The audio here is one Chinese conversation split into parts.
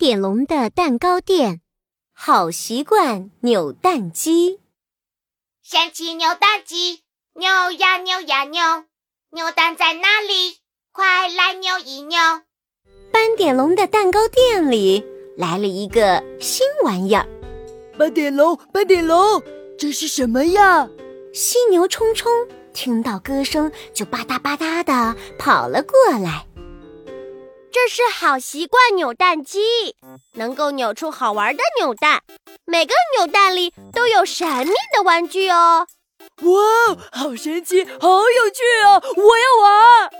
点龙的蛋糕店，好习惯扭蛋机。神奇扭蛋机，扭呀扭呀扭，扭蛋在哪里？快来扭一扭！斑点龙的蛋糕店里来了一个新玩意儿。斑点龙，斑点龙，这是什么呀？犀牛冲冲听到歌声，就吧嗒吧嗒的跑了过来。这是好习惯扭蛋机，能够扭出好玩的扭蛋。每个扭蛋里都有神秘的玩具哦！哇，好神奇，好有趣啊！我要玩。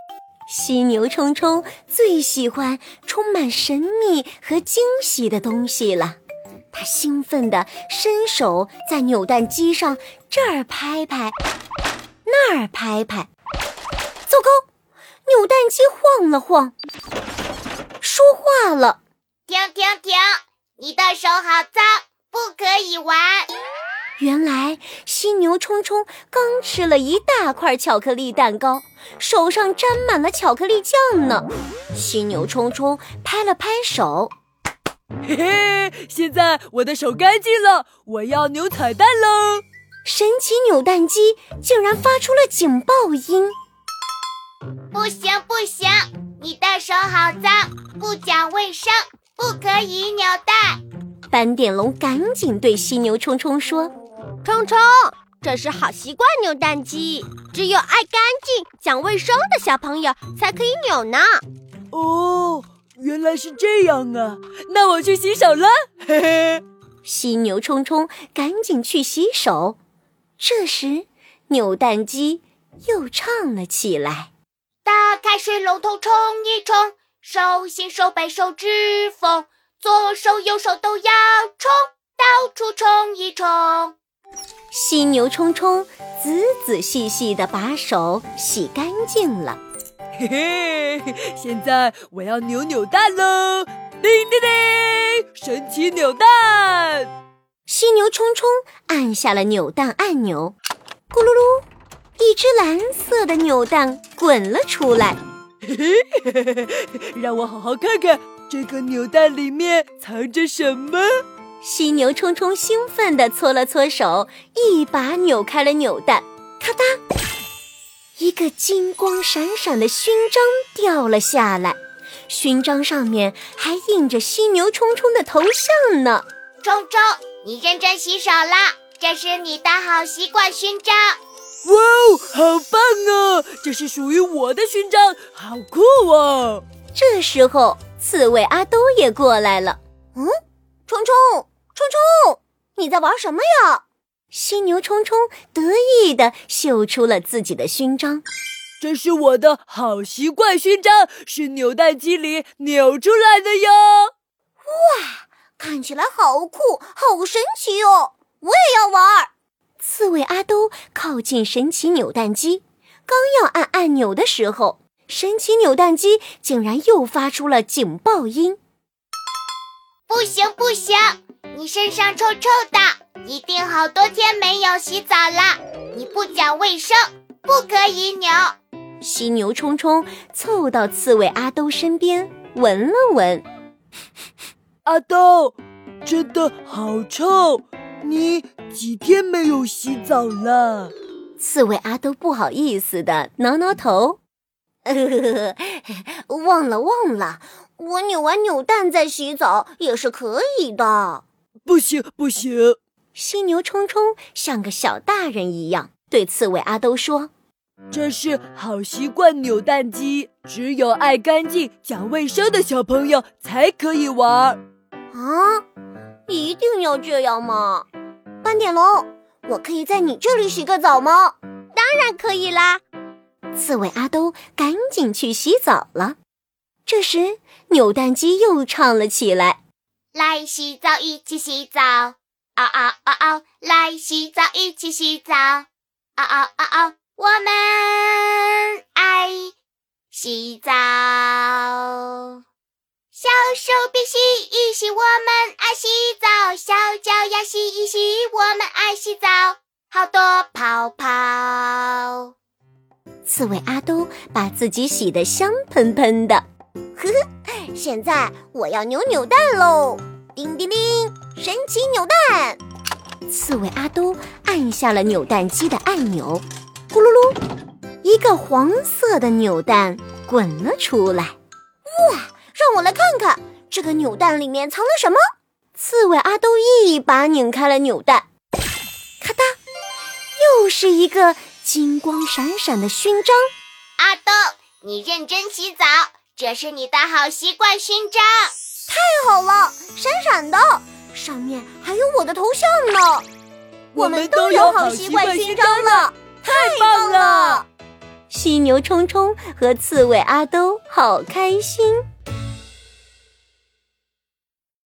犀牛冲冲最喜欢充满神秘和惊喜的东西了，他兴奋地伸手在扭蛋机上这儿拍拍，那儿拍拍。糟糕，扭蛋机晃了晃。说话了，停停停！你的手好脏，不可以玩。原来犀牛冲冲刚吃了一大块巧克力蛋糕，手上沾满了巧克力酱呢。犀牛冲冲拍了拍手，嘿嘿，现在我的手干净了，我要扭彩蛋喽！神奇扭蛋机竟然发出了警报音！不行不行，你的手好脏，不讲卫生，不可以扭蛋。斑点龙赶紧对犀牛冲冲说：“冲冲，这是好习惯扭蛋机，只有爱干净、讲卫生的小朋友才可以扭呢。”哦，原来是这样啊！那我去洗手了。嘿嘿，犀牛冲冲赶紧去洗手。这时，扭蛋机又唱了起来。打开水龙头冲一冲，手心、手背、手指缝，左手右手都要冲，到处冲一冲。犀牛冲冲仔仔细细地把手洗干净了。嘿嘿，现在我要扭扭蛋喽！叮叮叮，神奇扭蛋！犀牛冲冲按下了扭蛋按钮，咕噜噜。一只蓝色的扭蛋滚了出来，嘿嘿，让我好好看看这个扭蛋里面藏着什么。犀牛冲冲兴奋地搓了搓手，一把扭开了扭蛋，咔嗒，一个金光闪闪的勋章掉了下来，勋章上面还印着犀牛冲冲的头像呢。冲冲，你认真洗手啦，这是你的好习惯勋章。哇哦，好棒哦！这是属于我的勋章，好酷哦！这时候，刺猬阿兜也过来了。嗯，冲冲，冲冲，你在玩什么呀？犀牛冲冲得意地秀出了自己的勋章。这是我的好习惯勋章，是扭蛋机里扭出来的哟。哇，看起来好酷，好神奇哦！我也要玩。刺猬阿兜靠近神奇扭蛋机，刚要按按钮的时候，神奇扭蛋机竟然又发出了警报音。不行不行，你身上臭臭的，一定好多天没有洗澡了。你不讲卫生，不可以扭。犀牛冲冲凑到刺猬阿兜身边，闻了闻，阿兜，真的好臭。你几天没有洗澡了？刺猬阿兜不好意思的挠挠头，忘了忘了，我扭完扭蛋再洗澡也是可以的。不行不行！犀牛冲冲像个小大人一样对刺猬阿兜说：“这是好习惯扭蛋机，只有爱干净、讲卫生的小朋友才可以玩。”啊，一定要这样吗？斑点龙，我可以在你这里洗个澡吗？当然可以啦！刺猬阿兜赶紧去洗澡了。这时，扭蛋机又唱了起来：“来洗澡，一起洗澡，嗷嗷嗷嗷！来洗澡，一起洗澡，嗷嗷嗷嗷！我们爱洗澡。”小手臂洗一洗，我们爱洗澡；小脚丫洗一洗，我们爱洗澡。好多泡泡。刺猬阿兜把自己洗得香喷喷的，呵呵，现在我要扭扭蛋喽！叮叮叮，神奇扭蛋！刺猬阿兜按下了扭蛋机的按钮，咕噜噜，一个黄色的扭蛋滚了出来。哇，让我来看看这个扭蛋里面藏了什么！刺猬阿兜一把拧开了扭蛋，咔哒，又是一个金光闪闪的勋章。阿兜，你认真洗澡，这是你的好习惯勋章。太好了，闪闪的。上面还有我的头像呢，我们都有好习惯勋章了，太棒了！犀牛冲冲和刺猬阿兜好开心。